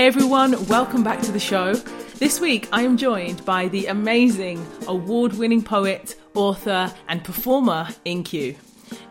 Hey everyone, welcome back to the show. This week I am joined by the amazing award winning poet, author, and performer In-Q.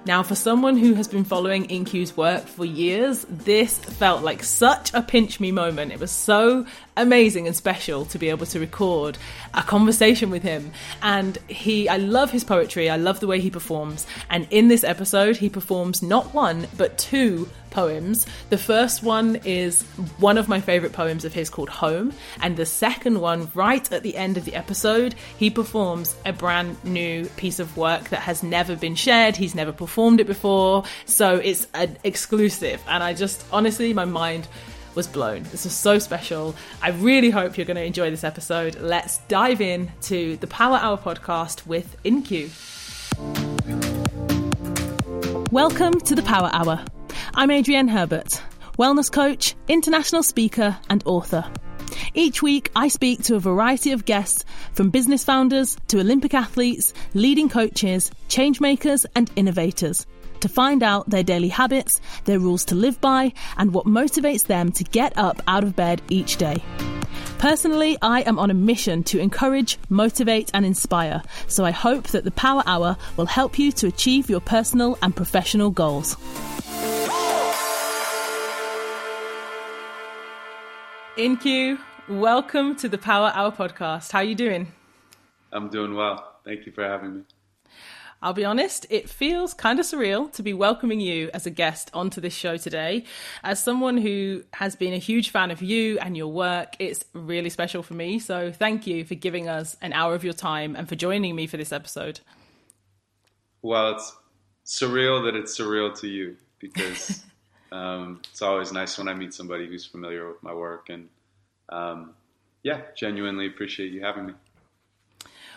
Now, for someone who has been following In-Q's work for years, this felt like such a pinch me moment. It was so amazing and special to be able to record a conversation with him. And he, I love his poetry, I love the way he performs. And in this episode, he performs not one, but two poems. The first one is one of my favorite poems of his called Home, and the second one, right at the end of the episode, he performs a brand new piece of work that has never been shared. He's never performed it before, so it's an exclusive. And I just honestly, my mind was blown. This was so special. I really hope you're going to enjoy this episode. Let's dive in to the Power Hour podcast with In-Q. Welcome to the Power Hour. I'm Adrienne Herbert, wellness coach, international speaker, and author. Each week, I speak to a variety of guests from business founders to Olympic athletes, leading coaches, changemakers, and innovators to find out their daily habits, their rules to live by, and what motivates them to get up out of bed each day. Personally, I am on a mission to encourage, motivate, and inspire, so I hope that the Power Hour will help you to achieve your personal and professional goals. In-Q, welcome to the Power Hour podcast. How are you doing? I'm doing well. Thank you for having me. I'll be honest, it feels kind of surreal to be welcoming you as a guest onto this show today. As someone who has been a huge fan of you and your work, it's really special for me. So thank you for giving us an hour of your time and for joining me for this episode. Well, it's surreal that it's surreal to you because um, it's always nice when I meet somebody who's familiar with my work. And um, yeah, genuinely appreciate you having me.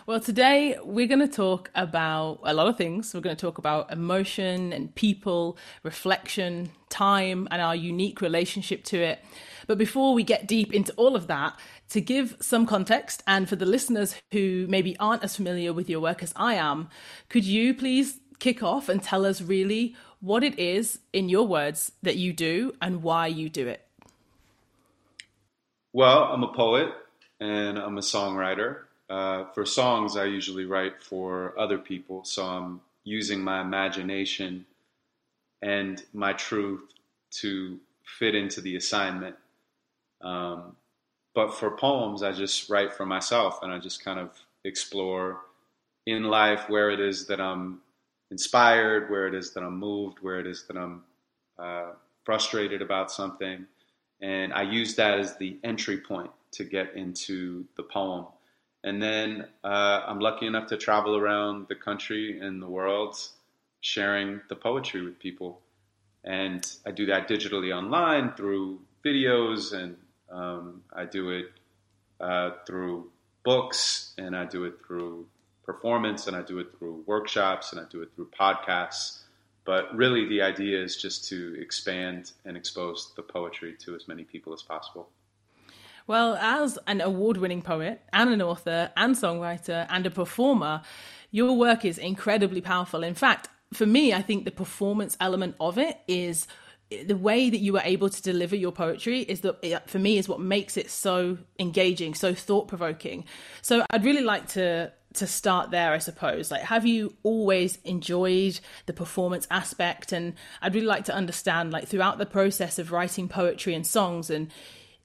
Well, today we're going to talk about a lot of things. We're going to talk about emotion and people, reflection, time, and our unique relationship to it. But before we get deep into all of that, to give some context, and for the listeners who maybe aren't as familiar with your work as I am, could you please kick off and tell us really what it is, in your words, that you do and why you do it. Well, I'm a poet and I'm a songwriter. Uh, for songs, I usually write for other people, so I'm using my imagination and my truth to fit into the assignment. Um, but for poems, I just write for myself and I just kind of explore in life where it is that I'm inspired, where it is that I'm moved, where it is that I'm uh, frustrated about something. And I use that as the entry point to get into the poem. And then uh, I'm lucky enough to travel around the country and the world sharing the poetry with people. And I do that digitally online through videos, and um, I do it uh, through books, and I do it through performance and I do it through workshops and I do it through podcasts. But really, the idea is just to expand and expose the poetry to as many people as possible. Well, as an award winning poet and an author and songwriter and a performer, your work is incredibly powerful. In fact, for me, I think the performance element of it is the way that you are able to deliver your poetry is that for me is what makes it so engaging so thought provoking so i'd really like to to start there, I suppose. Like, have you always enjoyed the performance aspect? And I'd really like to understand, like, throughout the process of writing poetry and songs and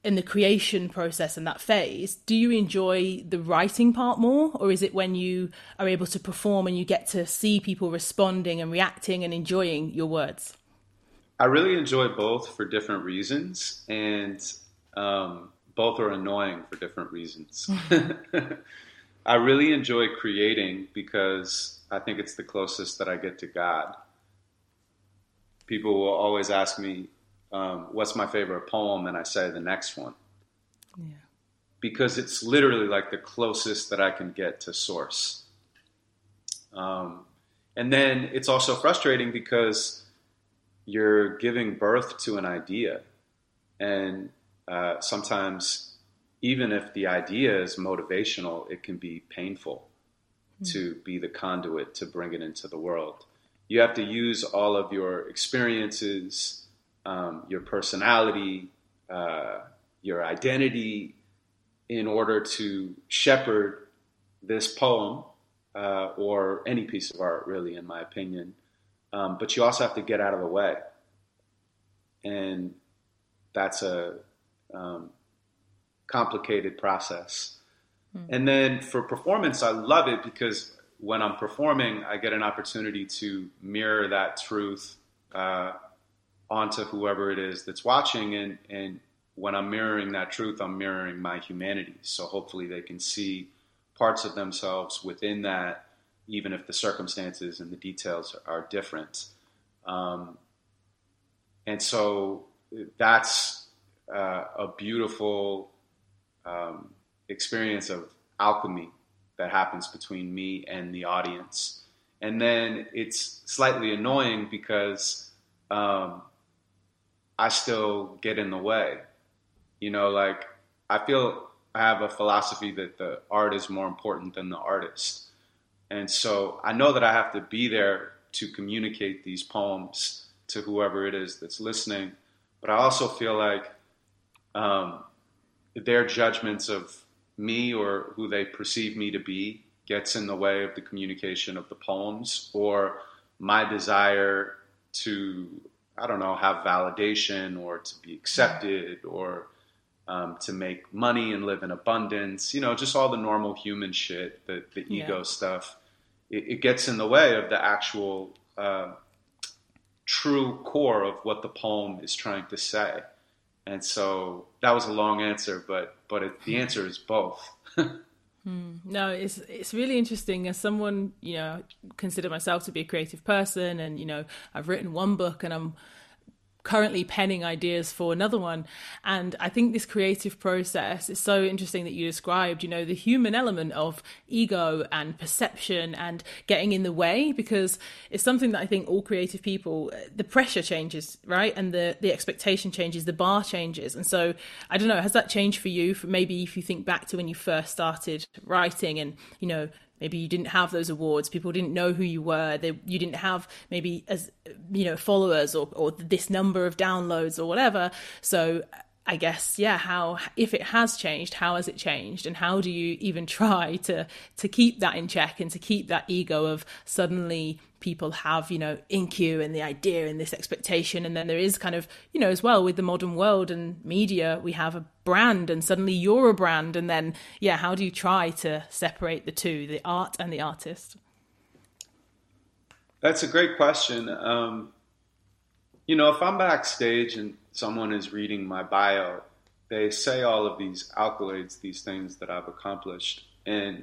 in the creation process and that phase, do you enjoy the writing part more? Or is it when you are able to perform and you get to see people responding and reacting and enjoying your words? I really enjoy both for different reasons. And, um, both are annoying for different reasons. I really enjoy creating because I think it's the closest that I get to God. People will always ask me, um, "What's my favorite poem?" and I say the next one. Yeah. Because it's literally like the closest that I can get to source. Um, and then it's also frustrating because you're giving birth to an idea, and uh, sometimes even if the idea is motivational, it can be painful mm. to be the conduit to bring it into the world. You have to use all of your experiences, um, your personality, uh, your identity in order to shepherd this poem uh, or any piece of art, really, in my opinion. Um, but you also have to get out of the way, and that's a um, complicated process. Mm. And then for performance, I love it because when I'm performing, I get an opportunity to mirror that truth uh, onto whoever it is that's watching. And, and when I'm mirroring that truth, I'm mirroring my humanity. So hopefully they can see parts of themselves within that, even if the circumstances and the details are different. Um, and so that's uh, a beautiful um, experience of alchemy that happens between me and the audience. And then it's slightly annoying because um, I still get in the way. You know, like I feel I have a philosophy that the art is more important than the artist. And so I know that I have to be there to communicate these poems to whoever it is that's listening. But I also feel like um, their judgments of me or who they perceive me to be gets in the way of the communication of the poems or my desire to i don't know have validation or to be accepted or um, to make money and live in abundance you know just all the normal human shit the, the ego yeah. stuff it, it, gets in the way of the actual uh, true core of what the poem is trying to say and so that was a long answer, but but it, the answer is both. Hmm. No, it's it's really interesting. As someone, you know, consider myself to be a creative person, and you know, I've written one book, and I'm currently penning ideas for another one. And I think this creative process is so interesting that you described, you know, the human element of ego and perception and getting in the way, because it's something that I think all creative people, the pressure changes, right? And the, the expectation changes, the bar changes. And so I don't know, has that changed for you? For maybe if you think back to when you first started writing and, you know, maybe you didn't have those awards. People didn't know who you were. They, you didn't have maybe as you know followers or, or this number of downloads or whatever. So I guess, yeah, how if it has changed, how has it changed, and how do you even try to to keep that in check and to keep that ego of suddenly people have you know In-Q and the idea and this expectation, and then there is kind of you know as well with the modern world and media, we have a brand, and suddenly you're a brand, and then yeah, how do you try to separate the two, the art and the artist? That's a great question. Um, you know, if I'm backstage and someone is reading my bio, they say all of these accolades, these things that I've accomplished. And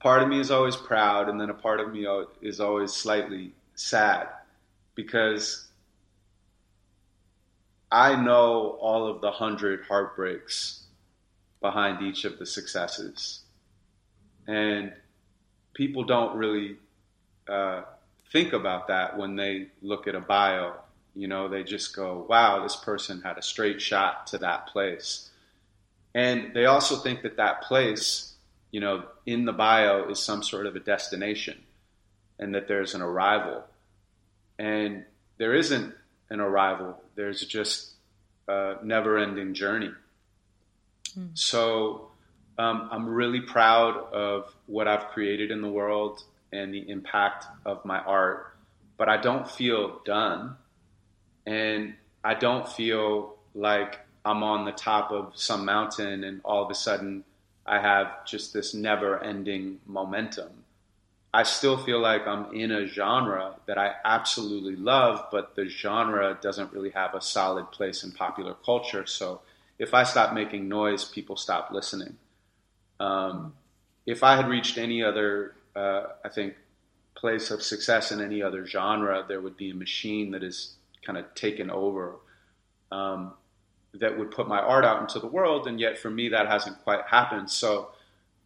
part of me is always proud, and then a part of me is always slightly sad because I know all of the hundred heartbreaks behind each of the successes. And people don't really uh, think about that when they look at a bio you know, they just go, wow, this person had a straight shot to that place. And they also think that that place, you know, in the bio is some sort of a destination and that there's an arrival. And there isn't an arrival, there's just a never ending journey. Mm. So um, I'm really proud of what I've created in the world and the impact of my art, but I don't feel done and I don't feel like I'm on the top of some mountain and all of a sudden I have just this never ending momentum. I still feel like I'm in a genre that I absolutely love, but the genre doesn't really have a solid place in popular culture. So if I stop making noise, people stop listening. Um, if I had reached any other, uh, I think, place of success in any other genre, there would be a machine that is kind of taken over um, that would put my art out into the world. And yet for me, that hasn't quite happened. So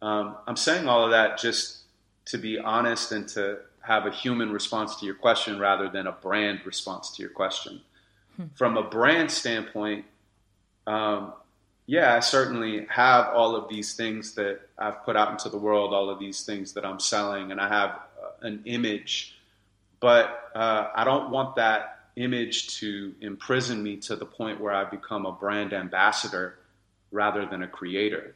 um, I'm saying all of that just to be honest and to have a human response to your question rather than a brand response to your question. Hmm. From a brand standpoint, um, yeah, I certainly have all of these things that I've put out into the world, all of these things that I'm selling, and I have uh, an image, but uh, I don't want that image to imprison me to the point where I become a brand ambassador rather than a creator.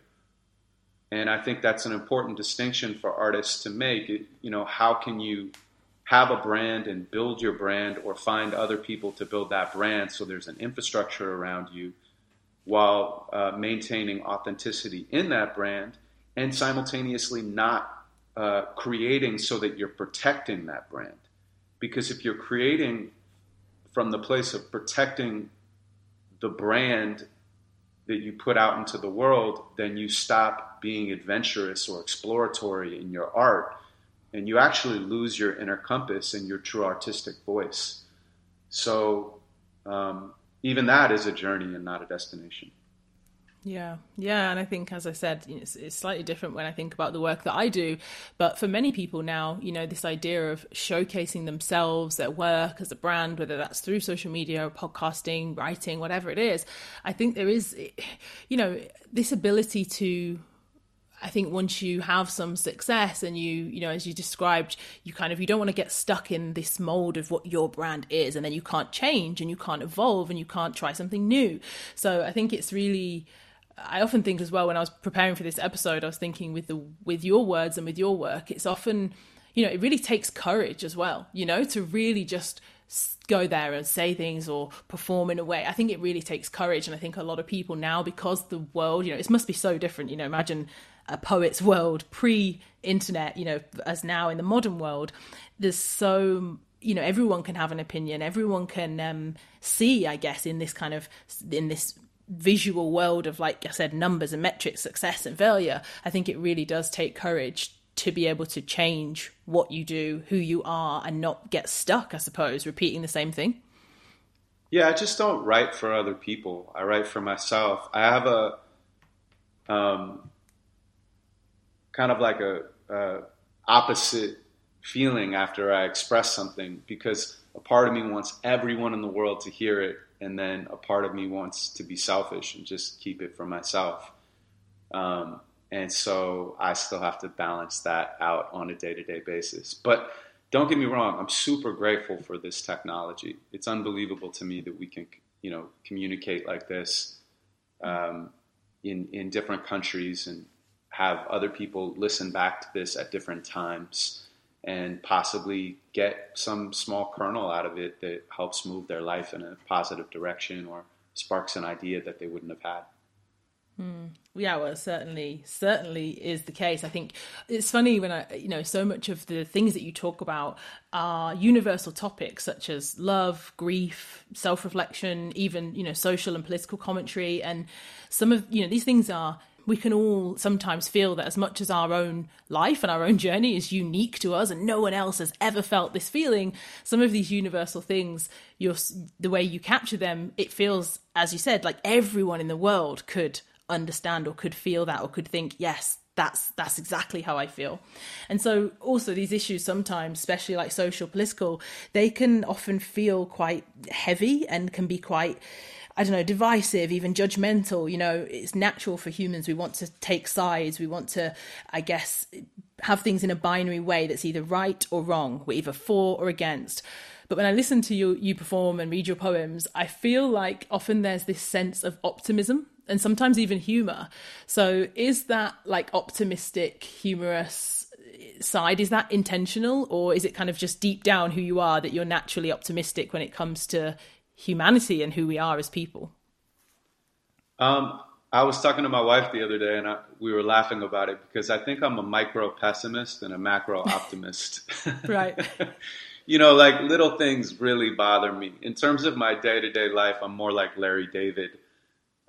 And I think that's an important distinction for artists to make. It, you know, how can you have a brand and build your brand or find other people to build that brand so there's an infrastructure around you while uh, maintaining authenticity in that brand and simultaneously not uh, creating so that you're protecting that brand. Because if you're creating from the place of protecting the brand that you put out into the world, then you stop being adventurous or exploratory in your art and you actually lose your inner compass and your true artistic voice. So, um, even that is a journey and not a destination. Yeah, yeah, and I think, as I said, it's, it's, slightly different when I think about the work that I do. But for many people now, you know, this idea of showcasing themselves, their work as a brand, whether that's through social media, or podcasting, writing, whatever it is, I think there is, you know, this ability to I think once you have some success and you, you know, as you described, you kind of you don't want to get stuck in this mold of what your brand is, and then you can't change and you can't evolve and you can't try something new. So I think it's really I often think as well when I was preparing for this episode, I was thinking with the with your words and with your work, it's often, you know, it really takes courage as well, you know, to really just go there and say things or perform in a way. I think it really takes courage, and I think a lot of people now, because the world, you know, it must be so different. You know, imagine a poet's world pre-internet, you know, as now in the modern world. There's so you know everyone can have an opinion everyone can um, see i guess in this kind of in this visual world of like i said numbers and metrics success and failure i think it really does take courage to be able to change what you do who you are and not get stuck i suppose repeating the same thing. Yeah i just don't write for other people. I write for myself. I have a um, kind of like a, a opposite feeling after i express something because a part of me wants everyone in the world to hear it and then a part of me wants to be selfish and just keep it for myself. Um, and so I still have to balance that out on a day to day basis. But don't get me wrong, I'm super grateful for this technology. It's unbelievable to me that we can, you know, communicate like this um, in in different countries and have other people listen back to this at different times and possibly get some small kernel out of it that helps move their life in a positive direction or sparks an idea that they wouldn't have had. Mm. Yeah, well, certainly, certainly is the case. I think it's funny when I, you know, so much of the things that you talk about are universal topics such as love, grief, self-reflection, even you know, social and political commentary, and some of you know these things are we can all sometimes feel that as much as our own life and our own journey is unique to us and no one else has ever felt this feeling some of these universal things the way you capture them it feels as you said like everyone in the world could understand or could feel that or could think yes that's that's exactly how I feel. And so also these issues sometimes, especially like social political, they can often feel quite heavy and can be quite I don't know, divisive, even judgmental. You know, it's natural for humans. We want to take sides. We want to, I guess, have things in a binary way that's either right or wrong. We're either for or against. But when I listen to you, you perform and read your poems, I feel like often there's this sense of optimism and sometimes even humor. So is that like optimistic, humorous side? Is that intentional or is it kind of just deep down who you are that you're naturally optimistic when it comes to humanity and who we are as people? Um, I was talking to my wife the other day, and I, we were laughing about it because I think I'm a micro pessimist and a macro optimist. right. you know, like little things really bother me. In terms of my day to day life, I'm more like Larry David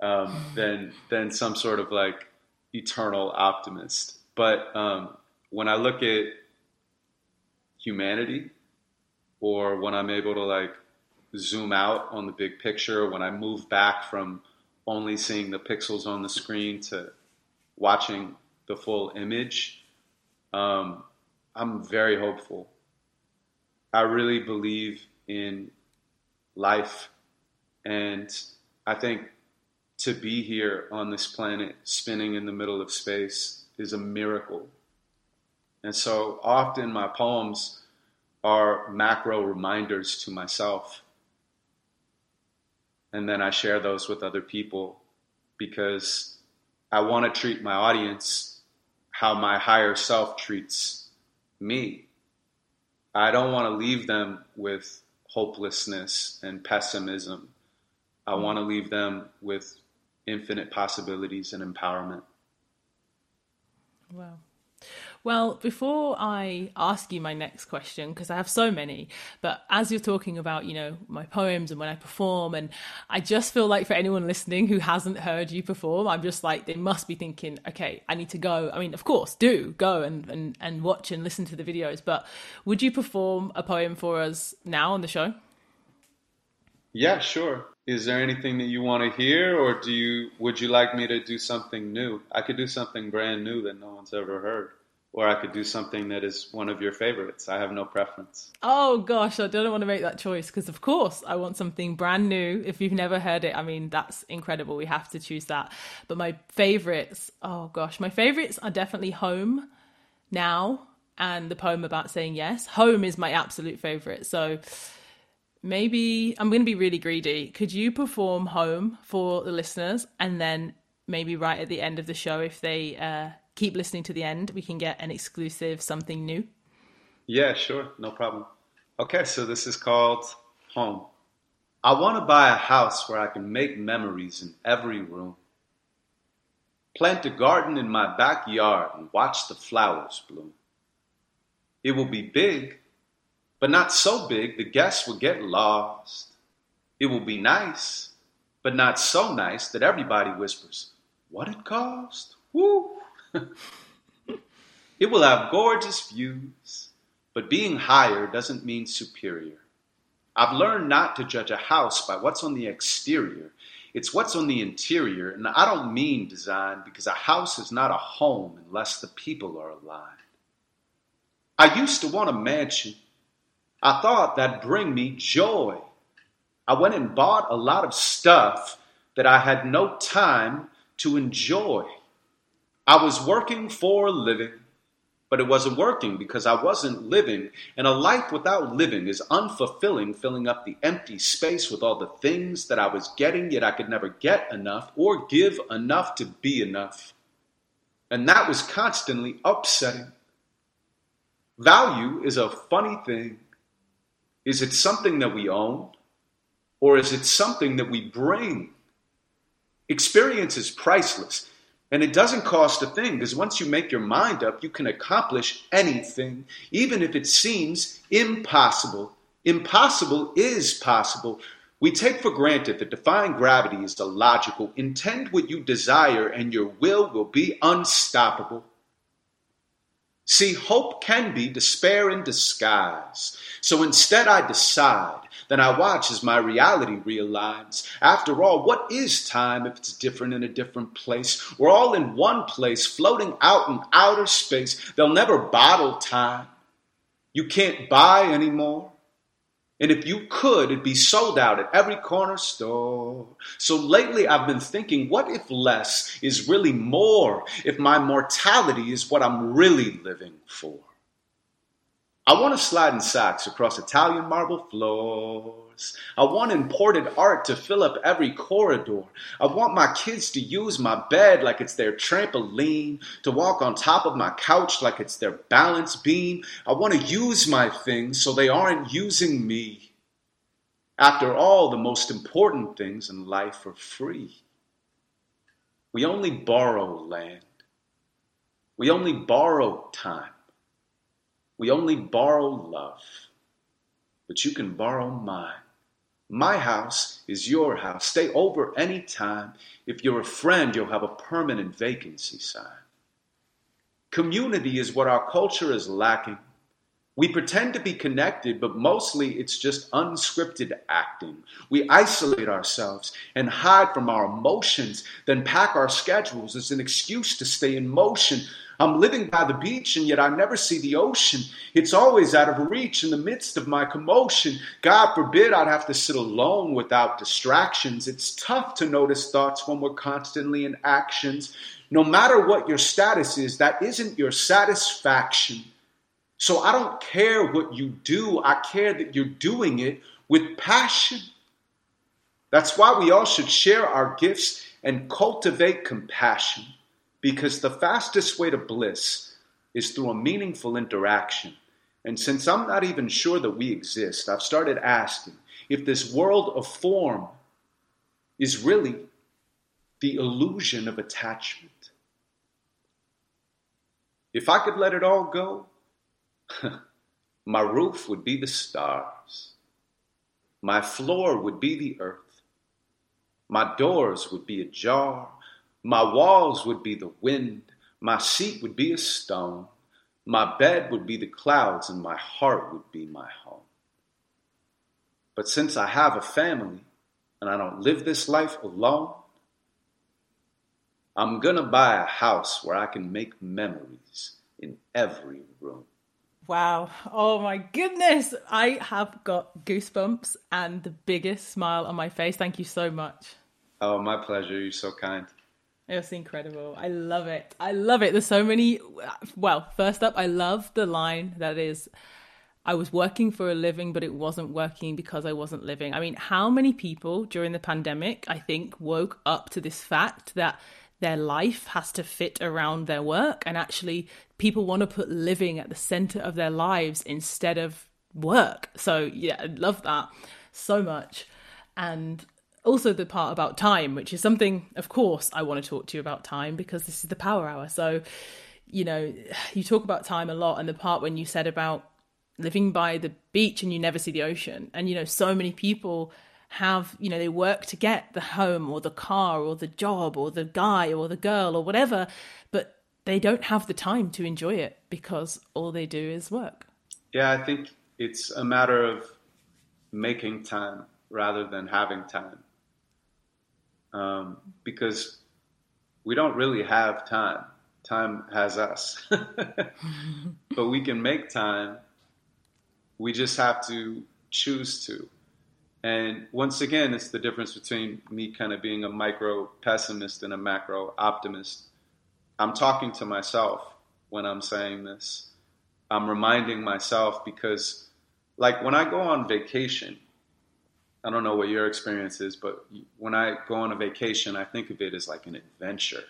um, than than some sort of like eternal optimist. But um, when I look at humanity, or when I'm able to like zoom out on the big picture, when I move back from only seeing the pixels on the screen to watching the full image, um, I'm very hopeful. I really believe in life. And I think to be here on this planet, spinning in the middle of space, is a miracle. And so often my poems are macro reminders to myself and then I share those with other people because I want to treat my audience how my higher self treats me. I don't want to leave them with hopelessness and pessimism. I want to leave them with infinite possibilities and empowerment. Wow. Well, before I ask you my next question, because I have so many, but as you're talking about, you know, my poems and when I perform, and I just feel like for anyone listening who hasn't heard you perform, I'm just like, they must be thinking, okay, I need to go. I mean, of course, do go and, and, and watch and listen to the videos, but would you perform a poem for us now on the show? Yeah, sure. Is there anything that you want to hear, or do you would you like me to do something new? I could do something brand new that no one's ever heard or I could do something that is one of your favorites. I have no preference. Oh gosh, I don't want to make that choice because, of course, I want something brand new. If you've never heard it, I mean, that's incredible. We have to choose that. But my favorites, oh gosh, my favorites are definitely Home Now and the poem about saying yes. Home is my absolute favorite. So maybe I'm going to be really greedy. Could you perform Home for the listeners and then maybe right at the end of the show, if they, uh, keep listening to the end, we can get an exclusive something new. Yeah, sure. No problem. Okay, so this is called Home. I want to buy a house where I can make memories in every room. Plant a garden in my backyard and watch the flowers bloom. It will be big, but not so big the guests will get lost. It will be nice, but not so nice that everybody whispers, What it cost? Woo! it will have gorgeous views, but being higher doesn't mean superior. I've learned not to judge a house by what's on the exterior. It's what's on the interior, and I don't mean design because a house is not a home unless the people are aligned. I used to want a mansion. I thought that'd bring me joy. I went and bought a lot of stuff that I had no time to enjoy. I was working for a living, but it wasn't working because I wasn't living. And a life without living is unfulfilling, filling up the empty space with all the things that I was getting, yet I could never get enough or give enough to be enough. And that was constantly upsetting. Value is a funny thing. Is it something that we own? Or is it something that we bring? Experience is priceless. And it doesn't cost a thing because once you make your mind up, you can accomplish anything, even if it seems impossible. Impossible is possible. We take for granted that defying gravity is illogical. Intend what you desire, and your will will be unstoppable. See, hope can be despair in disguise. So instead, I decide then I watch as my reality realigns. After all, what is time if it's different in a different place? We're all in one place, floating out in outer space. They'll never bottle time. You can't buy anymore. And if you could, it'd be sold out at every corner store. So lately I've been thinking, what if less is really more? If my mortality is what I'm really living for? I want to slide in socks across Italian marble floors. I want imported art to fill up every corridor. I want my kids to use my bed like it's their trampoline, to walk on top of my couch like it's their balance beam. I want to use my things so they aren't using me. After all, the most important things in life are free. We only borrow land. We only borrow time. We only borrow love, but you can borrow mine. My house is your house. Stay over any time. If you're a friend, you'll have a permanent vacancy sign. Community is what our culture is lacking. We pretend to be connected, but mostly it's just unscripted acting. We isolate ourselves and hide from our emotions, then pack our schedules as an excuse to stay in motion. I'm living by the beach and yet I never see the ocean. It's always out of reach in the midst of my commotion. God forbid I'd have to sit alone without distractions. It's tough to notice thoughts when we're constantly in actions. No matter what your status is, that isn't your satisfaction. So I don't care what you do, I care that you're doing it with passion. That's why we all should share our gifts and cultivate compassion, because the fastest way to bliss is through a meaningful interaction. And since I'm not even sure that we exist, I've started asking if this world of form is really the illusion of attachment. If I could let it all go, my roof would be the stars, my floor would be the earth. My doors would be ajar. My walls would be the wind. My seat would be a stone. My bed would be the clouds, and my heart would be my home. But since I have a family and I don't live this life alone, I'm gonna buy a house where I can make memories in every room. Wow. Oh my goodness. I have got goosebumps and the biggest smile on my face. Thank you so much. Oh, my pleasure. You're so kind. It was incredible. I love it. I love it. There's so many. Well, first up, I love the line that is, I was working for a living, but it wasn't working because I wasn't living. I mean, how many people during the pandemic, I think, woke up to this fact that their life has to fit around their work and actually people want to put living at the center of their lives instead of work so yeah i love that so much and also the part about time which is something of course i want to talk to you about time because this is the power hour. So you know you talk about time a lot and the part when you said about living by the beach and you never see the ocean. And you know so many people have you know they work to get the home or the car or the job or the guy or the girl or whatever but they don't have the time to enjoy it because all they do is work. Yeah i think it's a matter of making time rather than having time um, because we don't really have time time has us but we can make time we just have to choose to and once again, it's the difference between me kind of being a micro pessimist and a macro optimist. I'm talking to myself when I'm saying this. I'm reminding myself because, like, when I go on vacation, I don't know what your experience is, but when I go on a vacation, I think of it as like an adventure.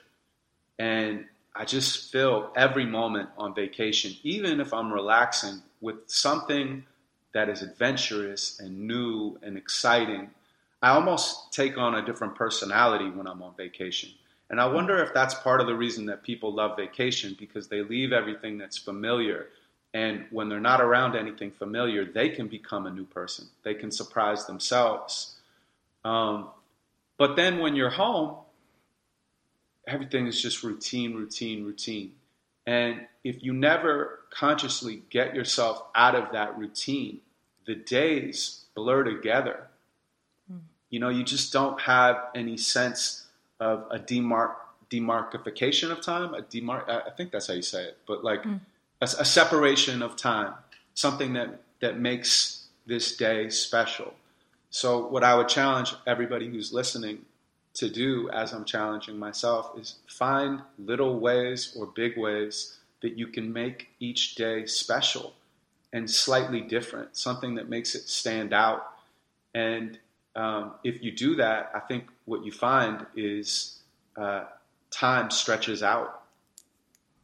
And I just feel every moment on vacation, even if I'm relaxing, with something that is adventurous and new and exciting. I almost take on a different personality when I'm on vacation. And I wonder if that's part of the reason that people love vacation because they leave everything that's familiar. And when they're not around anything familiar, they can become a new person. They can surprise themselves. Um, but then when you're home, everything is just routine, routine, routine. And if you never consciously get yourself out of that routine, the days blur together. Mm. You know, you just don't have any sense of a demarc demarkification of time. A demarc, I think that's how you say it, but like mm. A, a separation of time, something that that makes this day special. So, what I would challenge everybody who's listening to do, as I'm challenging myself, is find little ways or big ways that you can make each day special and slightly different, something that makes it stand out. And um, if you do that, I think what you find is uh, time stretches out.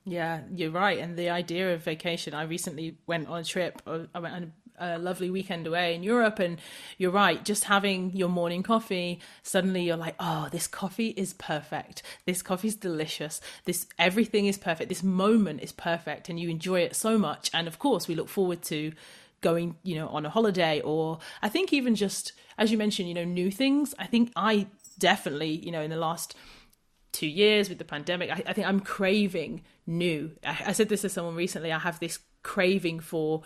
Yeah, you're right. And the idea of vacation, I recently went on a trip. Uh, I went on a lovely weekend away in Europe. And you're right, just having your morning coffee, suddenly you're like, oh, this coffee is perfect. This coffee is delicious. This everything is perfect. This moment is perfect. And you enjoy it so much. And of course, we look forward to going, you know, on a holiday or I think even just, as you mentioned, you know, new things. I think I definitely, you know, in the last two years with the pandemic, I, I think I'm craving new. I, I said this to someone recently. I have this craving for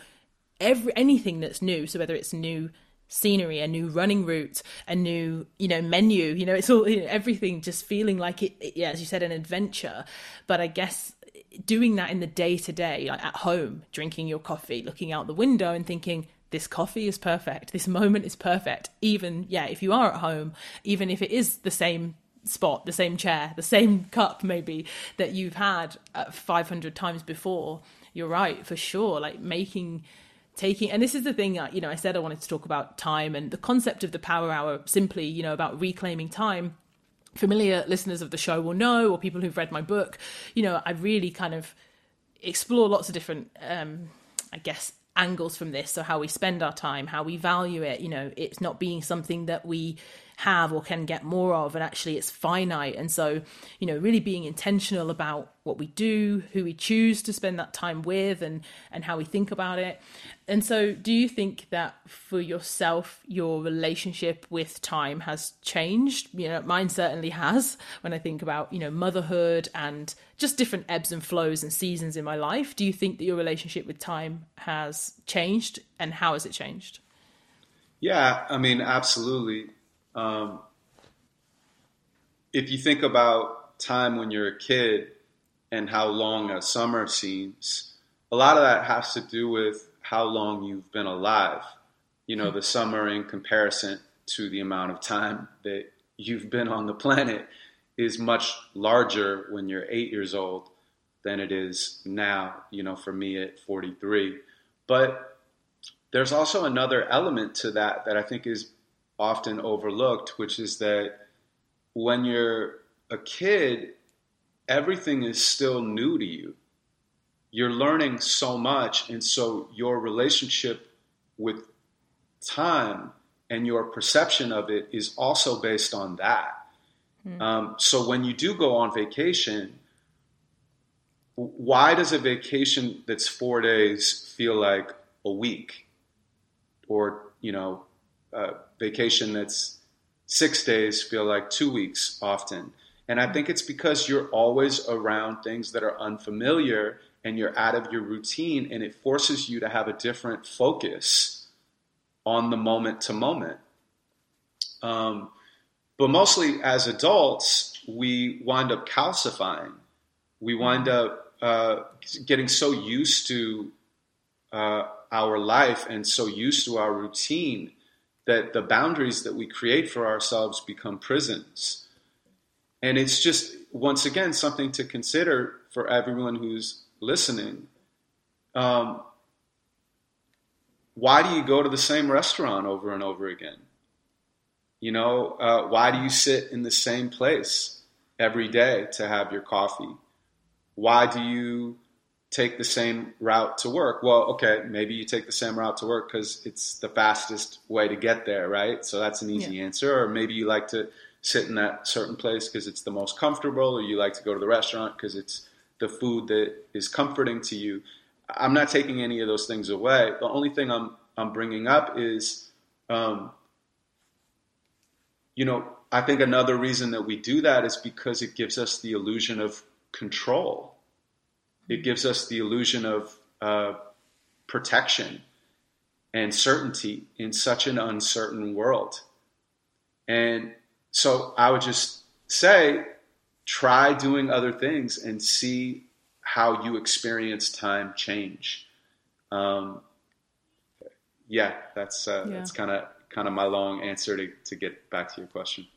every anything that's new. So whether it's new scenery, a new running route, a new you know menu, you know, it's all you know, everything just feeling like it, it. Yeah, as you said, an adventure. But I guess doing that in the day to day, like at home, drinking your coffee, looking out the window, and thinking. This coffee is perfect. This moment is perfect. Even, yeah, if you are at home, even if it is the same spot, the same chair, the same cup, maybe that you've had 500 times before, you're right, for sure. Like making taking and this is the thing you know i said i wanted to talk about time and the concept of the power hour simply you know about reclaiming time familiar listeners of the show will know or people who've read my book you know i really kind of explore lots of different um i guess angles from this so how we spend our time how we value it you know it's not being something that we have or can get more of and actually it's finite. And so you know really being intentional about what we do who we choose to spend that time with and and how we think about it. And so do you think that for yourself your relationship with time has changed? You know mine certainly has when i think about you know motherhood and just different ebbs and flows and seasons in my life. Do you think that your relationship with time has changed and how has it changed? Yeah i mean absolutely um, if you think about time when you're a kid and how long a summer seems, a lot of that has to do with how long you've been alive. You know, the summer in comparison to the amount of time that you've been on the planet is much larger when you're eight years old than it is now, you know, for me at 43. But there's also another element to that that I think is often overlooked, which is that when you're a kid, everything is still new to you. You're learning so much, and so your relationship with time and your perception of it is also based on that. Mm. Um, so when you do go on vacation, why does a vacation that's four days feel like a week? Or, you know, uh, vacation that's six days feel like two weeks often. And I think it's because you're always around things that are unfamiliar and you're out of your routine, and it forces you to have a different focus on the moment to moment. Um, but mostly as adults, we wind up calcifying. We wind up uh, getting so used to uh, our life and so used to our routine that the boundaries that we create for ourselves become prisons. And it's just, once again, something to consider for everyone who's listening. Um, why do you go to the same restaurant over and over again? You know, uh, why do you sit in the same place every day to have your coffee? Why do you take the same route to work. Well, okay, maybe you take the same route to work because it's the fastest way to get there, right? So that's an easy yeah. answer. Or maybe you like to sit in that certain place because it's the most comfortable, or you like to go to the restaurant because it's the food that is comforting to you. I'm not taking any of those things away. The only thing I'm I'm bringing up is, um, you know, I think another reason that we do that is because it gives us the illusion of control it gives us the illusion of uh, protection and certainty in such an uncertain world. And so I would just say, try doing other things and see how you experience time change. Um, yeah, that's uh, yeah. that's kind of kind of my long answer to, to get back to your question.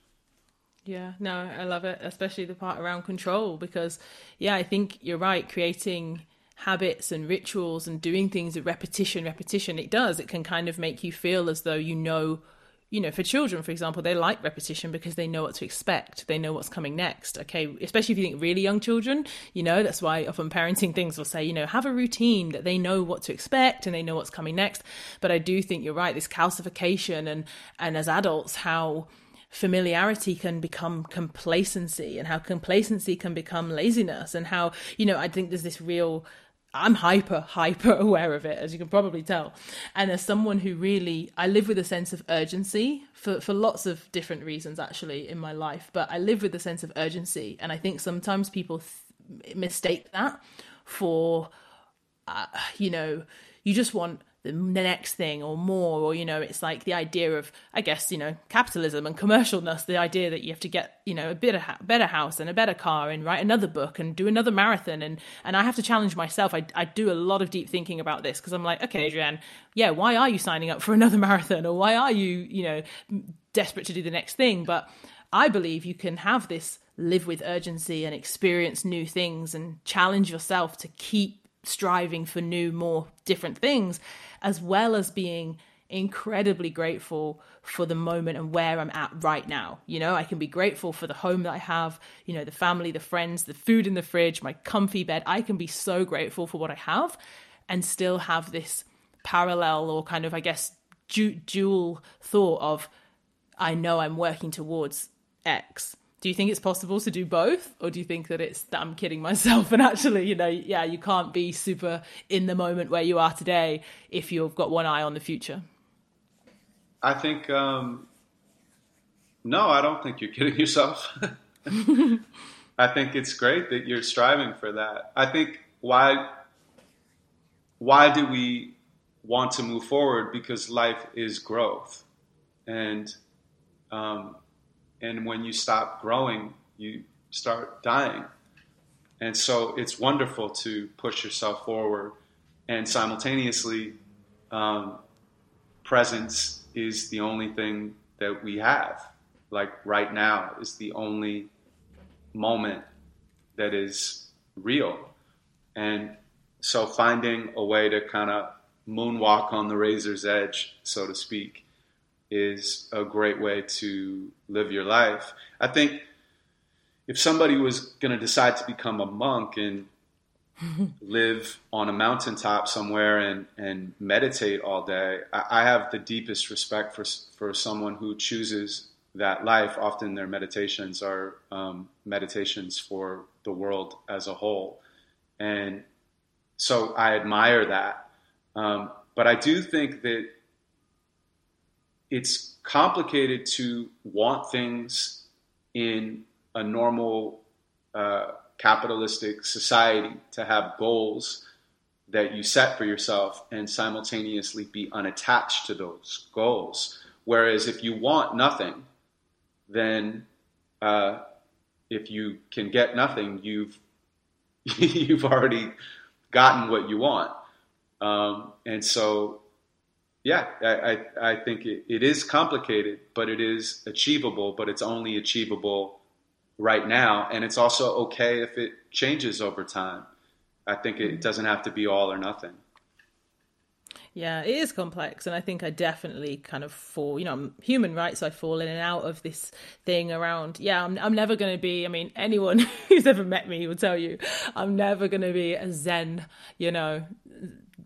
Yeah, no, I love it, especially the part around control because, yeah, I think you're right. Creating habits and rituals and doing things with repetition, repetition, it does. It can kind of make you feel as though you know, you know, for children, for example, they like repetition because they know what to expect. They know what's coming next. Okay, especially if you think really young children, you know, that's why often parenting things will say, you know, have a routine that they know what to expect and they know what's coming next. But I do think you're right, this calcification and and as adults, how familiarity can become complacency and how complacency can become laziness and how you know i think there's this real I'm hyper, hyper aware of it, as you can probably tell. And as someone who really, I live with a sense of urgency for, for lots of different reasons, actually, in my life. But I live with a sense of urgency. And I think sometimes people th- mistake that for, uh, you know, you just want the next thing or more or you know it's like the idea of i guess you know capitalism and commercialness the idea that you have to get you know a better better house and a better car and write another book and do another marathon. And and i have to challenge myself. I, I do a lot of deep thinking about this because i'm like okay adrienne yeah why are you signing up for another marathon? Or why are you you know desperate to do the next thing? But i believe you can have this live with urgency and experience new things and challenge yourself to keep striving for new, more different things, as well as being incredibly grateful for the moment and where I'm at right now. You know, I can be grateful for the home that I have, you know, the family, the friends, the food in the fridge, my comfy bed. I can be so grateful for what I have and still have this parallel or kind of, I guess, du- dual thought of, I know I'm working towards X do you think it's possible to do both? Or do you think that it's that i'm kidding myself and actually you know yeah you can't be super in the moment where you are today if you've got one eye on the future? I think um, no i don't think you're kidding yourself. I think it's great that you're striving for that. I think why why do we want to move forward? Because life is growth. And um, and when you stop growing, you start dying. And so it's wonderful to push yourself forward, and simultaneously, um, presence is the only thing that we have. Like right now is the only moment that is real. And so finding a way to kind of moonwalk on the razor's edge, so to speak, is a great way to live your life. I think if somebody was going to decide to become a monk and live on a mountaintop somewhere and, and meditate all day, I, I have the deepest respect for, for someone who chooses that life. Often their meditations are um, meditations for the world as a whole. And so I admire that. Um, but I do think that it's complicated to want things in a normal uh, capitalistic society to have goals that you set for yourself and simultaneously be unattached to those goals. Whereas if you want nothing, then uh, if you can get nothing, you've you've already gotten what you want. Um, and so yeah, I, I, I think it, it is complicated, but it is achievable, but it's only achievable right now. And it's also okay if it changes over time. I think it mm-hmm. doesn't have to be all or nothing. Yeah, it is complex, and I think I definitely kind of fall. You know, I'm human, right? So I fall in and out of this thing around. Yeah, I'm, I'm never going to be. I mean, anyone who's ever met me will tell you, I'm never going to be a Zen. You know,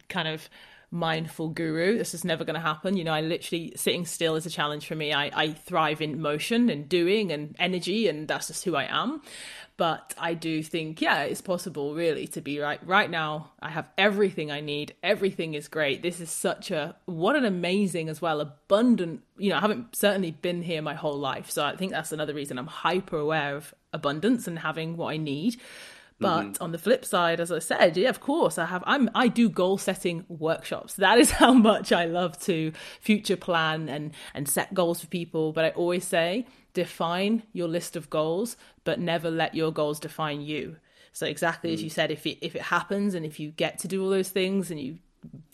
kind of mindful guru. This is never going to happen. You know, I literally sitting still is a challenge for me. I, I thrive in motion and doing and energy, and that's just who I am. But I do think, yeah, it's possible really to be right. Right now, I have everything I need. Everything is great. This is such a, what an amazing as well, abundant, you know, I haven't certainly been here my whole life. So I think that's another reason I'm hyper aware of abundance and having what I need. But mm-hmm. on the flip side, as I said, yeah, of course, I have. I'm I do goal setting workshops. That is how much I love to future plan and and set goals for people. But I always say, define your list of goals, but never let your goals define you. So exactly mm-hmm. as mm. you said, if it if it happens and if you get to do all those things and you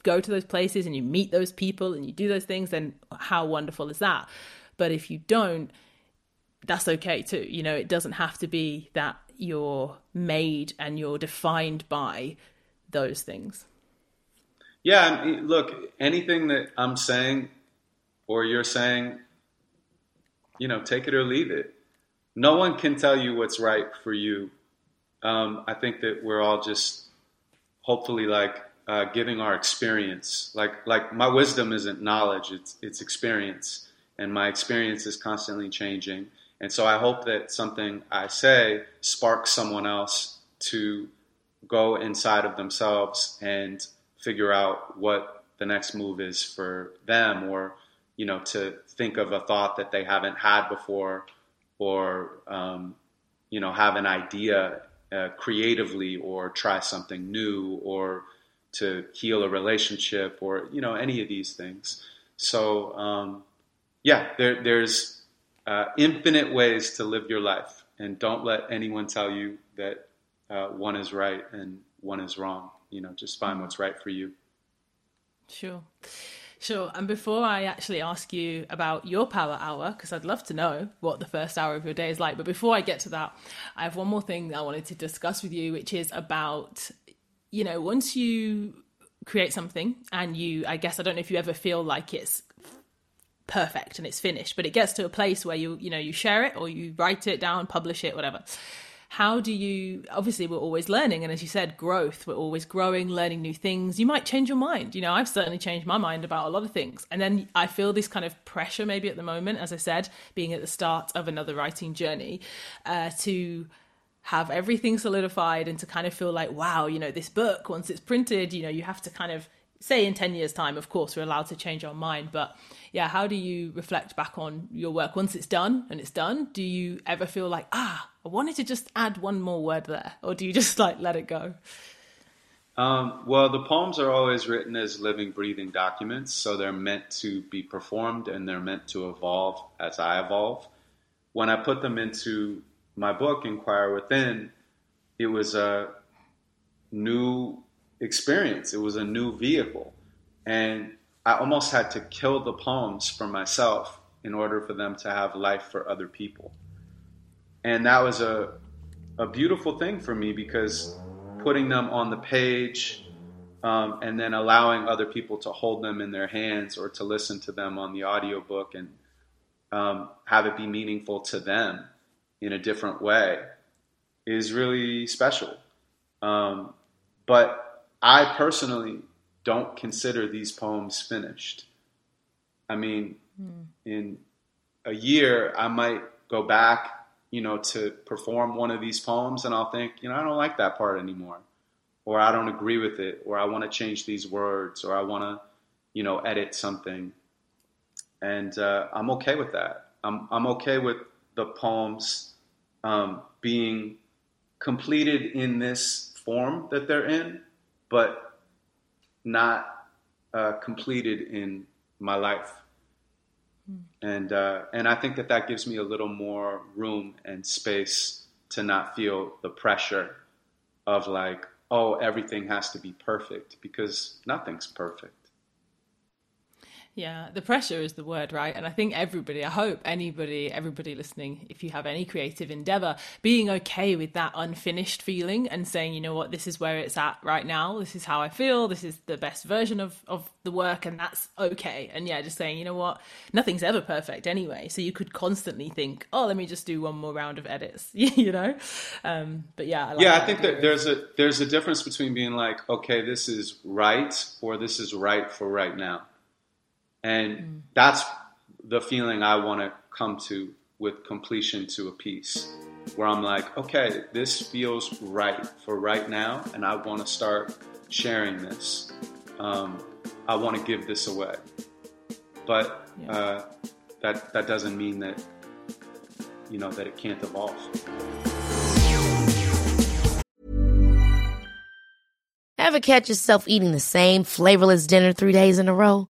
go to those places and you meet those people and you do those things, then how wonderful is that? But if you don't, that's okay too. You know, it doesn't have to be that you're made and you're defined by those things. Yeah, look, anything that I'm saying or you're saying, you know, take it or leave it. No one can tell you what's right for you. Um, I think that we're all just hopefully like uh, giving our experience. Like like my wisdom isn't knowledge; it's it's experience, and my experience is constantly changing. And so I hope that something I say sparks someone else to go inside of themselves and figure out what the next move is for them or you know to think of a thought that they haven't had before or um, you know have an idea uh, creatively or try something new or to heal a relationship or you know any of these things. So um, yeah there, there's uh, infinite ways to live your life, and don't let anyone tell you that uh, one is right and one is wrong. You know, just find what's right for you. Sure. Sure. And before I actually ask you about your power hour, because I'd love to know what the first hour of your day is like, but before I get to that, I have one more thing I wanted to discuss with you, which is about you know, once you create something and you, I guess, I don't know if you ever feel like it's perfect and it's finished, but it gets to a place where you, you know, you share it or you write it down, publish it, whatever. How do you, obviously, we're always learning. And as you said, growth, we're always growing, learning new things. You might change your mind. You know, I've certainly changed my mind about a lot of things. And then I feel this kind of pressure, maybe at the moment, as I said, being at the start of another writing journey, uh, to, have everything solidified and to kind of feel like, wow, you know, this book, once it's printed, you know, you have to kind of say in 10 years' time, of course, we're allowed to change our mind. But yeah, how do you reflect back on your work once it's done and it's done? Do you ever feel like, ah, I wanted to just add one more word there? Or do you just like let it go? Um, well, the poems are always written as living, breathing documents. So they're meant to be performed and they're meant to evolve as I evolve. When I put them into my book, Inquire Within, it was a new experience. It was a new vehicle. And I almost had to kill the poems for myself in order for them to have life for other people. And that was a, a beautiful thing for me because putting them on the page um, and then allowing other people to hold them in their hands or to listen to them on the audiobook and um, have it be meaningful to them in a different way is really special. Um, but I personally don't consider these poems finished. I mean, mm. in a year, I might go back, you know, to perform one of these poems and I'll think, you know, I don't like that part anymore. Or I don't agree with it, or I want to change these words, or I want to, you know, edit something. And uh, I'm okay with that. I'm, I'm okay with the poems um, being completed in this form that they're in, but not uh, completed in my life. Hmm. And uh, and I think that that gives me a little more room and space to not feel the pressure of like, oh, everything has to be perfect because nothing's perfect. Yeah, the pressure is the word, right? And I think everybody, I hope anybody, everybody listening, if you have any creative endeavor, being okay with that unfinished feeling and saying, you know what, this is where it's at right now. This is how I feel. This is the best version of, of the work, and that's okay. And yeah, just saying, you know what, nothing's ever perfect anyway. So you could constantly think, oh, let me just do one more round of edits, you know? Um, but yeah, I like yeah, I think that there's a there's a difference between being like, okay, this is right, or this is right for right now. And mm. that's the feeling I want to come to with completion to a piece, where I'm like, okay, this feels right for right now, and I want to start sharing this. Um, I want to give this away, but yeah. uh, that that doesn't mean that you know that it can't evolve. Ever catch yourself eating the same flavorless dinner three days in a row?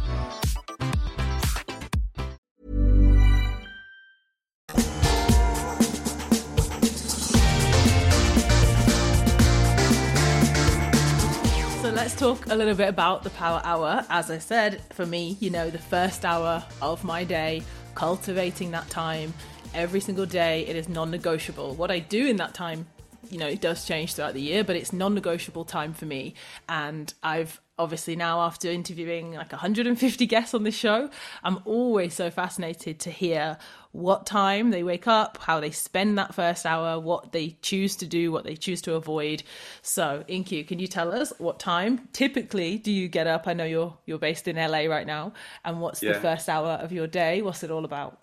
Let's talk a little bit about the power hour. As I said, for me, you know, the first hour of my day, cultivating that time every single day, it is non negotiable. What I do in that time, you know, it does change throughout the year, but it's non negotiable time for me. And I've obviously now after interviewing like 150 guests on this show i'm always so fascinated to hear what time they wake up how they spend that first hour what they choose to do what they choose to avoid. So IN-Q can you tell us what time typically do you get up? I know you're you're based in la right now. And what's yeah. the first hour of your day? What's it all about?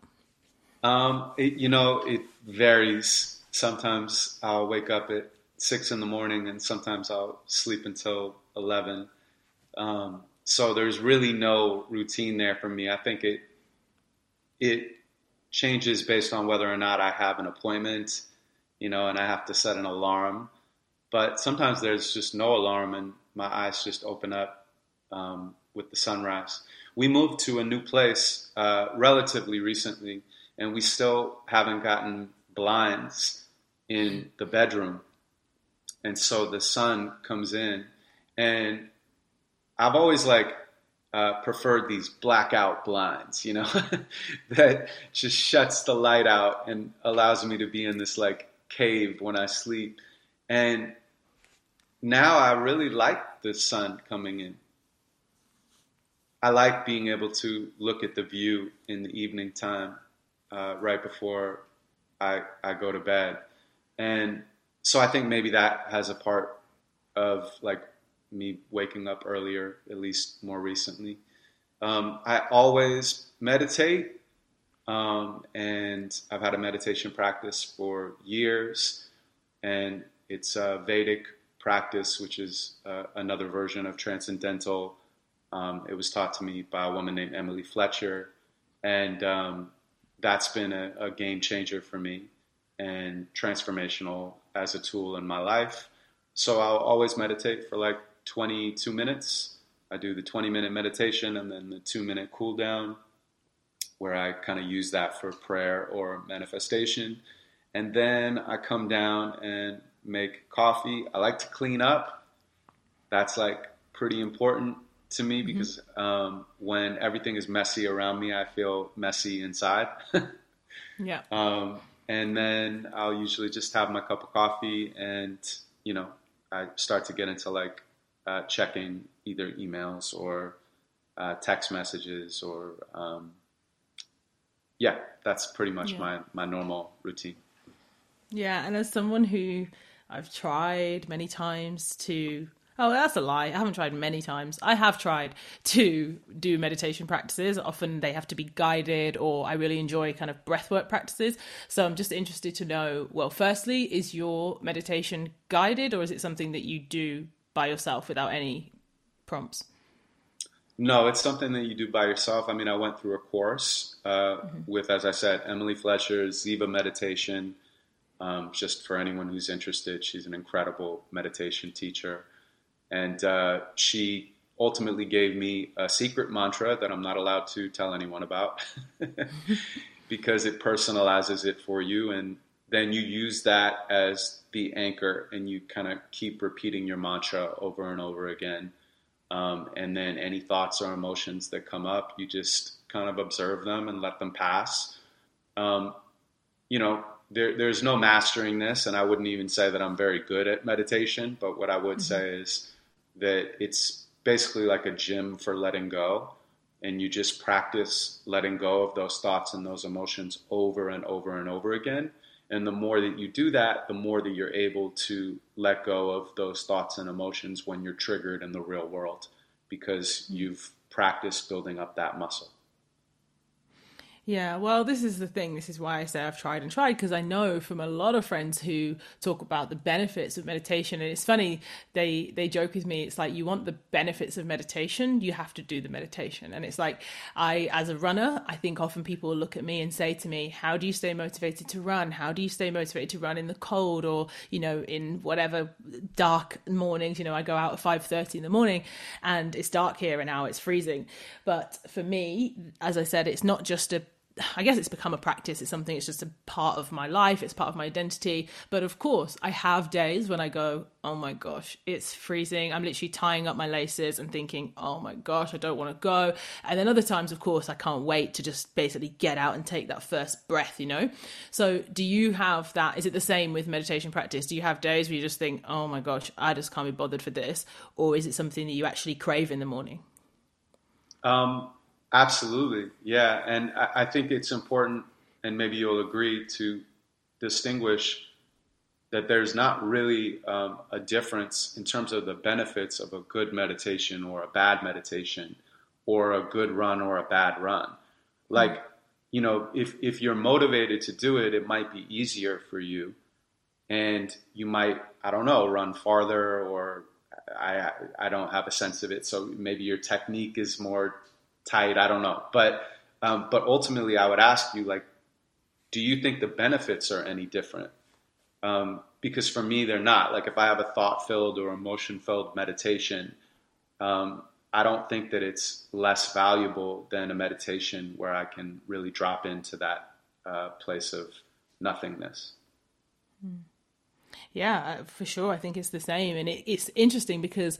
Um it, you know it varies sometimes i'll wake up at six in the morning and sometimes i'll sleep until 11 um, so there's really no routine there for me. I think it it changes based on whether or not I have an appointment, you know, and I have to set an alarm. But sometimes there's just no alarm, and my eyes just open up um, with the sunrise. We moved to a new place uh, relatively recently, and we still haven't gotten blinds in the bedroom. And so the sun comes in, and I've always like uh, preferred these blackout blinds, you know, that just shuts the light out and allows me to be in this like cave when I sleep. And now I really like the sun coming in. I like being able to look at the view in the evening time, uh, right before I, I go to bed. And so I think maybe that has a part of like me waking up earlier, at least more recently. Um, I always meditate, um, and I've had a meditation practice for years, and it's a Vedic practice, which is uh, another version of transcendental. Um, it was taught to me by a woman named Emily Fletcher, and um, that's been a, a game changer for me and transformational as a tool in my life. So I'll always meditate for like 22 minutes. I do the 20 minute meditation and then the two minute cool down, where I kind of use that for prayer or manifestation. And then I come down and make coffee. I like to clean up. That's like pretty important to me mm-hmm. because um, when everything is messy around me, I feel messy inside. yeah. Um, and then I'll usually just have my cup of coffee and, you know, I start to get into like uh, checking either emails or uh, text messages or um, yeah, that's pretty much yeah. my my normal routine. Yeah, and as someone who I've tried many times to Oh, that's a lie. I haven't tried many times. I have tried to do meditation practices. Often they have to be guided, or I really enjoy kind of breathwork practices. So I'm just interested to know well, firstly, is your meditation guided, or is it something that you do by yourself without any prompts? No, it's something that you do by yourself. I mean, I went through a course uh, mm-hmm. with, as I said, Emily Fletcher, Ziva Meditation. Um, just for anyone who's interested, she's an incredible meditation teacher. And uh, she ultimately gave me a secret mantra that I'm not allowed to tell anyone about because it personalizes it for you. And then you use that as the anchor and you kind of keep repeating your mantra over and over again. Um, and then any thoughts or emotions that come up, you just kind of observe them and let them pass. Um, you know, there, there's no mastering this, and I wouldn't even say that I'm very good at meditation, but what I would mm-hmm. say is that it's basically like a gym for letting go. And you just practice letting go of those thoughts and those emotions over and over and over again and the more that you do that, the more that you're able to let go of those thoughts and emotions when you're triggered in the real world because hmm. you've practiced building up that muscle. Yeah, well, this is the thing. This is why I say I've tried and tried because I know from a lot of friends who talk about the benefits of meditation, and it's funny they they joke with me. It's like you want the benefits of meditation, you have to do the meditation, and it's like I, as a runner, I think often people look at me and say to me, "How do you stay motivated to run? How do you stay motivated to run in the cold or you know in whatever dark mornings? You know, I go out at five thirty in the morning, and it's dark here, and now it's freezing. But for me, as I said, it's not just a I guess it's become a practice. It's something, it's just a part of my life. It's part of my identity. But of course, I have days when I go, oh my gosh, it's freezing. I'm literally tying up my laces and thinking, oh my gosh, I don't want to go. And then other times, of course, I can't wait to just basically get out and take that first breath, you know? So do you have that? Is it the same with meditation practice? Do you have days where you just think, oh my gosh, I just can't be bothered for this? Or is it something that you actually crave in the morning? Um, Absolutely, yeah, and I, I think it's important, and maybe you'll agree to distinguish that there's not really um, a difference in terms of the benefits of a good meditation or a bad meditation or a good run or a bad run. Like, you know, if, if you're motivated to do it, it might be easier for you. And you might, I don't know, run farther or I, I don't have a sense of it. So maybe your technique is more tight. I don't know, but um, but ultimately, I would ask you like, do you think the benefits are any different? Um, because for me, they're not. Like if I have a thought filled or emotion filled meditation, um, I don't think that it's less valuable than a meditation where I can really drop into that uh, place of nothingness. Yeah, uh, for sure. I think it's the same. And it, it's interesting because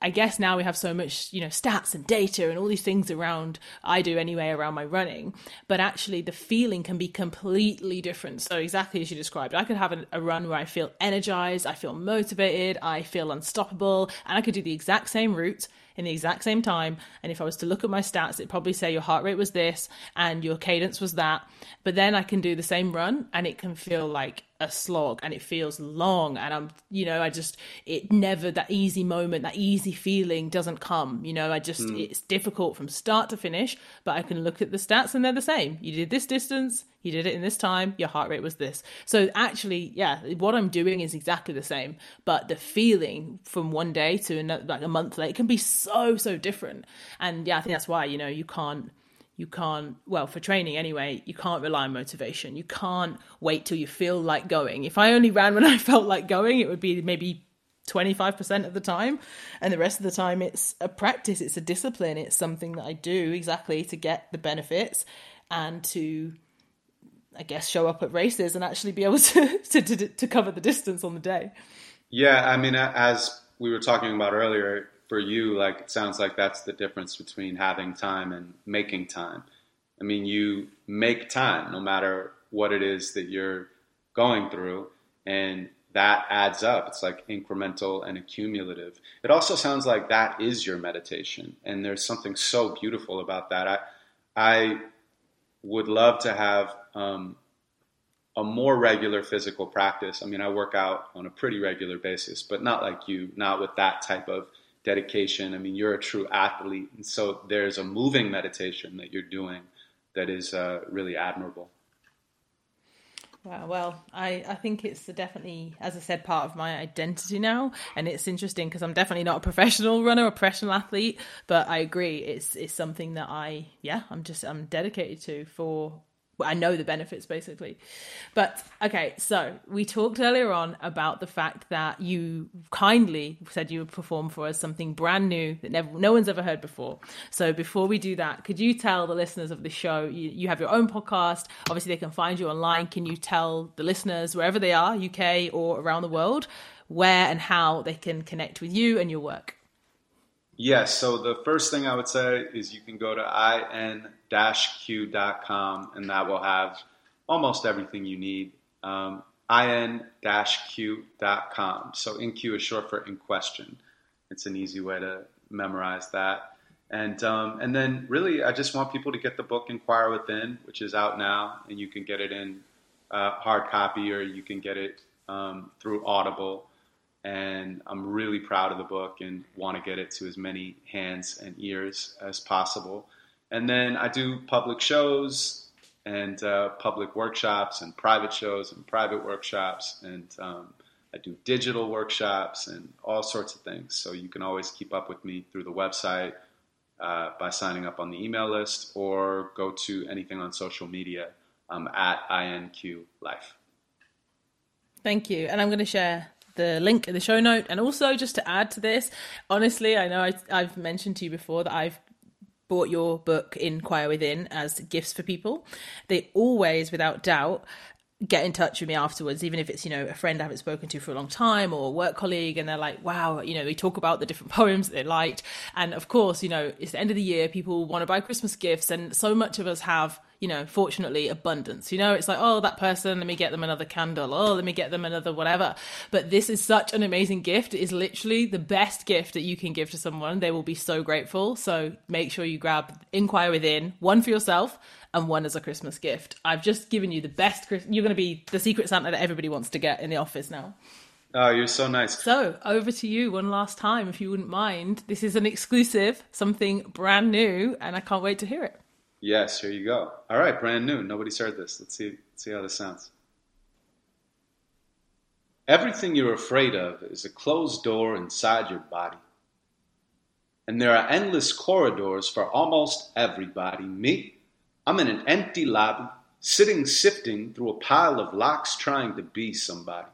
I guess now we have so much, you know, stats and data and all these things around, I do anyway, around my running. But actually, the feeling can be completely different. So, exactly as you described, I could have a, a, run where I feel energized, I feel motivated, I feel unstoppable, and I could do the exact same route in the exact same time. And if I was to look at my stats, it'd probably say your heart rate was this and your cadence was that. But then I can do the same run and it can feel like a slog and it feels long and i'm you know i just it never that easy moment that easy feeling doesn't come you know i just mm. it's difficult from start to finish but i can look at the stats and they're the same you did this distance you did it in this time your heart rate was this. So actually yeah what i'm doing is exactly the same but the feeling from one day to another like a month later can be so so different. And yeah i think that's why you know you can't you can't well for training anyway you can't rely on motivation. You can't wait till you feel like going. If i only ran when i felt like going it would be maybe 25% of the time. And the rest of the time it's a practice it's a discipline it's something that i do exactly to get the benefits and to i guess show up at races and actually be able to to, to, to cover the distance on the day yeah i mean as we were talking about earlier for you, like it sounds like that's the difference between having time and making time. I mean, you make time no matter what it is that you're going through, and that adds up. It's like incremental and accumulative. It also sounds like that is your meditation, and there's something so beautiful about that. I, I would love to have um, a more regular physical practice. I mean, I work out on a pretty regular basis, but not like you, not with that type of dedication. I mean, you're a true athlete, and so there's a moving meditation that you're doing that is uh, really admirable. Wow. Well, I, I think it's definitely, as I said, part of my identity now, and it's interesting because I'm definitely not a professional runner, a professional athlete, but I agree, it's it's something that I, yeah, I'm just I'm dedicated to for I know the benefits basically. But okay, so we talked earlier on about the fact that you kindly said you would perform for us something brand new that never, no one's ever heard before. So before we do that, could you tell the listeners of the show, you, you have your own podcast, obviously they can find you online. Can you tell the listeners, wherever they are, UK or around the world, where and how they can connect with you and your work? Yes. So the first thing I would say is you can go to in-q.com and that will have almost everything you need. Um, in-q.com. So in-q is short for in question. It's an easy way to memorize that. And um, and then really, I just want people to get the book Inquire Within, which is out now, and you can get it in uh, hard copy or you can get it um, through Audible and I'm really proud of the book and want to get it to as many hands and ears as possible. And then I do public shows and uh, public workshops and private shows and private workshops and um, I do digital workshops and all sorts of things. So you can always keep up with me through the website uh, by signing up on the email list or go to anything on social media um, at INQ Life. Thank you. And I'm going to share the link in the show note. And also, just to add to this, honestly, I know I, I've mentioned to you before that I've bought your book Inquire Within as gifts for people. They always, without doubt, get in touch with me afterwards, even if it's, you know, a friend I haven't spoken to for a long time or a work colleague, and they're like, wow, you know, we talk about the different poems that they liked. And of course, you know, it's the end of the year, people want to buy Christmas gifts, and so much of us have you know, fortunately, abundance. You know, it's like, oh, that person, let me get them another candle. Oh, let me get them another whatever. But this is such an amazing gift. It is literally the best gift that you can give to someone. They will be so grateful. So make sure you grab Inquire Within, one for yourself and one as a Christmas gift. I've just given you the best. You're going to be the secret Santa that everybody wants to get in the office now. Oh, you're so nice. So, over to you one last time, if you wouldn't mind. This is an exclusive, something brand new, and I can't wait to hear it. Yes, here you go. All right, brand new. Nobody's heard this. Let's see, let's see how this sounds. Everything you're afraid of is a closed door inside your body. And there are endless corridors for almost everybody. Me, I'm in an empty lobby, sitting sifting through a pile of locks trying to be somebody.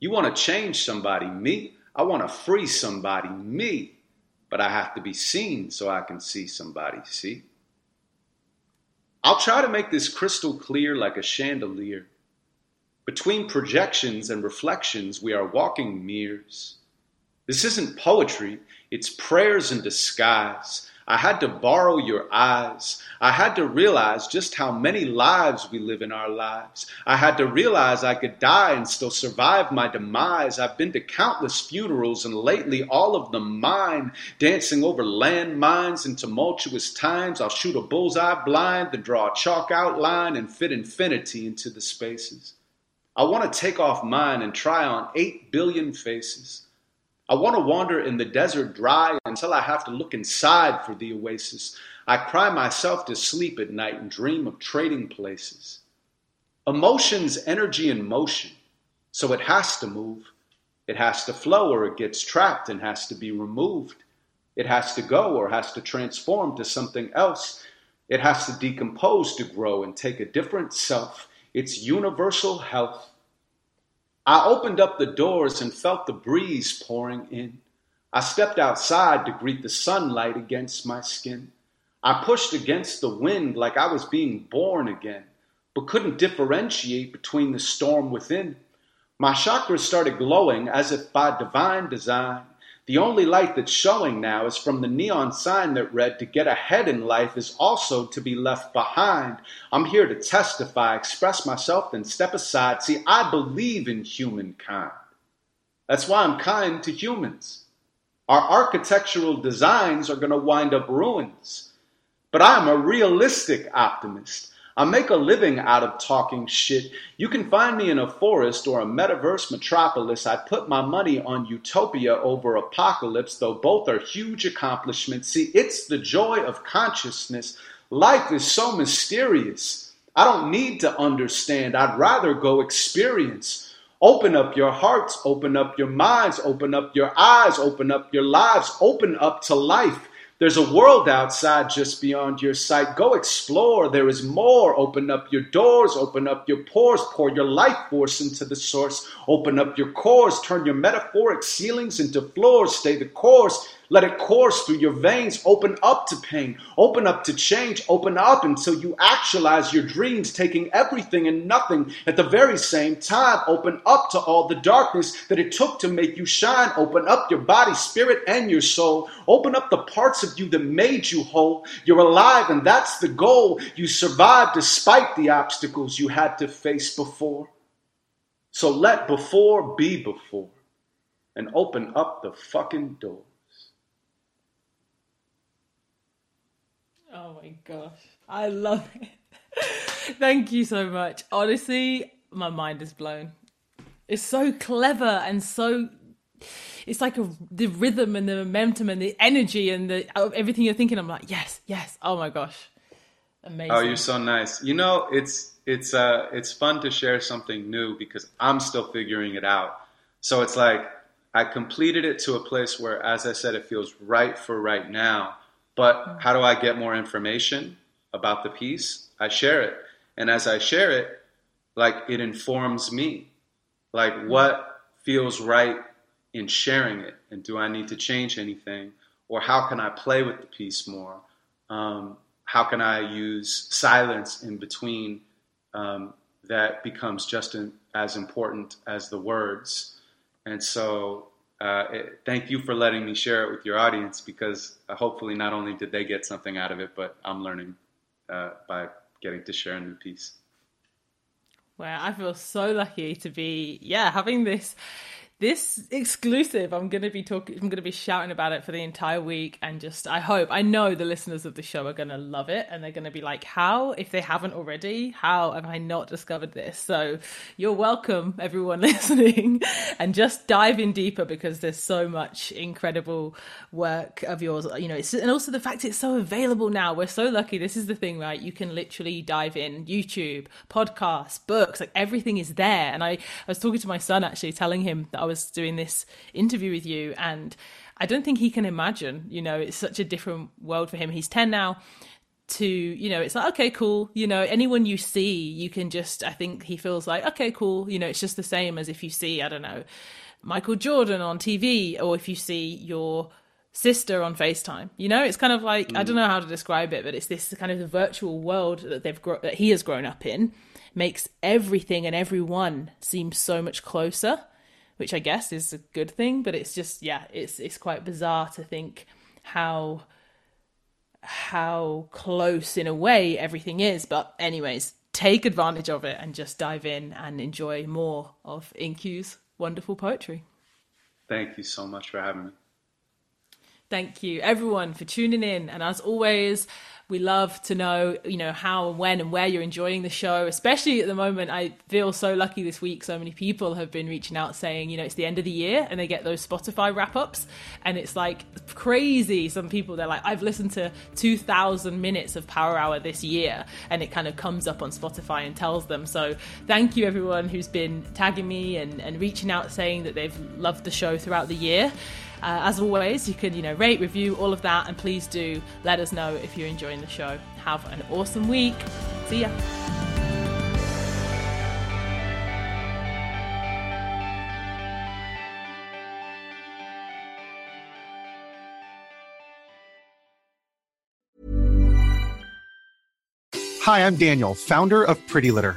You want to change somebody. Me, I want to free somebody. Me, but I have to be seen so I can see somebody, see? I'll try to make this crystal clear like a chandelier. Between projections and reflections, we are walking mirrors. This isn't poetry, it's prayers in disguise. I had to borrow your eyes. I had to realize just how many lives we live in our lives. I had to realize I could die and still survive my demise. I've been to countless funerals and lately all of them mine, dancing over landmines in tumultuous times. I'll shoot a bullseye blind, then draw a chalk outline and fit infinity into the spaces. I want to take off mine and try on eight billion faces. I want to wander in the desert dry until I have to look inside for the oasis. I cry myself to sleep at night and dream of trading places. Emotion's energy in motion, so it has to move. It has to flow or it gets trapped and has to be removed. It has to go or has to transform to something else. It has to decompose to grow and take a different self. It's universal health. I opened up the doors and felt the breeze pouring in. I stepped outside to greet the sunlight against my skin. I pushed against the wind like I was being born again, but couldn't differentiate between the storm within. My chakras started glowing as if by divine design. The only light that's showing now is from the neon sign that read, To get ahead in life is also to be left behind. I'm here to testify, express myself, then step aside. See, I believe in humankind. That's why I'm kind to humans. Our architectural designs are going to wind up ruins. But I'm a realistic optimist. I make a living out of talking shit. You can find me in a forest or a metaverse metropolis. I put my money on utopia over apocalypse, though both are huge accomplishments. See, it's the joy of consciousness. Life is so mysterious. I don't need to understand. I'd rather go experience. Open up your hearts, open up your minds, open up your eyes, open up your lives, open up to life. There's a world outside just beyond your sight. Go explore. There is more. Open up your doors. Open up your pores. Pour your life force into the source. Open up your cores. Turn your metaphoric ceilings into floors. Stay the course. Let it course through your veins. Open up to pain. Open up to change. Open up until you actualize your dreams, taking everything and nothing at the very same time. Open up to all the darkness that it took to make you shine. Open up your body, spirit, and your soul. Open up the parts of you that made you whole. You're alive, and that's the goal. You survived despite the obstacles you had to face before. So let before be before and open up the fucking door. Oh my gosh. I love it. Thank you so much. Honestly, my mind is blown. It's so clever and so it's like a, the rhythm and the momentum and the energy and the everything you're thinking. I'm like, yes, yes. Oh my gosh, amazing. Oh, you're so nice. You know, it's it's uh it's fun to share something new because I'm still figuring it out. So it's like I completed it to a place where, as I said, it feels right for right now. But how do I get more information about the piece? I share it. And as I share it, like it informs me. Like what feels right in sharing it? And do I need to change anything? Or how can I play with the piece more? Um, how can I use silence in between um, that becomes just as important as the words? And so uh, thank you for letting me share it with your audience because uh, hopefully not only did they get something out of it, but I'm learning uh, by getting to share a new piece. Well, I feel so lucky to be, yeah, having this this exclusive i'm going to be talking i'm going to be shouting about it for the entire week and just i hope i know the listeners of the show are going to love it and they're going to be like how? If they haven't already? How have i not discovered this? So you're welcome everyone listening and just dive in deeper because there's so much incredible work of yours you know and also the fact it's so available now we're so lucky this is the thing right? You can literally dive in youtube podcasts books like everything is there and i, I was talking to my son actually telling him that I was doing this interview with you, and I don't think he can imagine. You know, it's such a different world for him. He's ten now. To you know, it's like okay, cool. You know, anyone you see, you can just. I think he feels like okay, cool. You know, it's just the same as if you see, I don't know, Michael Jordan on TV, or if you see your sister on FaceTime. You know, it's kind of like mm. I don't know how to describe it, but it's this kind of the virtual world that they've gro- that he has grown up in makes everything and everyone seem so much closer, which I guess is a good thing, but it's just yeah, it's it's quite bizarre to think how how close in a way everything is, but anyways, take advantage of it and just dive in and enjoy more of In-Q's wonderful poetry. Thank you so much for having me. Thank you, everyone, for tuning in. And as always, we love to know, you know, how and when and where you're enjoying the show. Especially at the moment, I feel so lucky this week. So many people have been reaching out saying, you know, it's the end of the year and they get those Spotify wrap ups, and it's like crazy. Some people they're like, I've listened to 2,000 minutes of Power Hour this year, and it kind of comes up on Spotify and tells them. So thank you everyone who's been tagging me and, and reaching out saying that they've loved the show throughout the year. Uh, as always, you can you know rate, review, all of that, and please do let us know if you're enjoying the show. Have an awesome week. See ya. Hi, I'm Daniel, founder of Pretty Litter.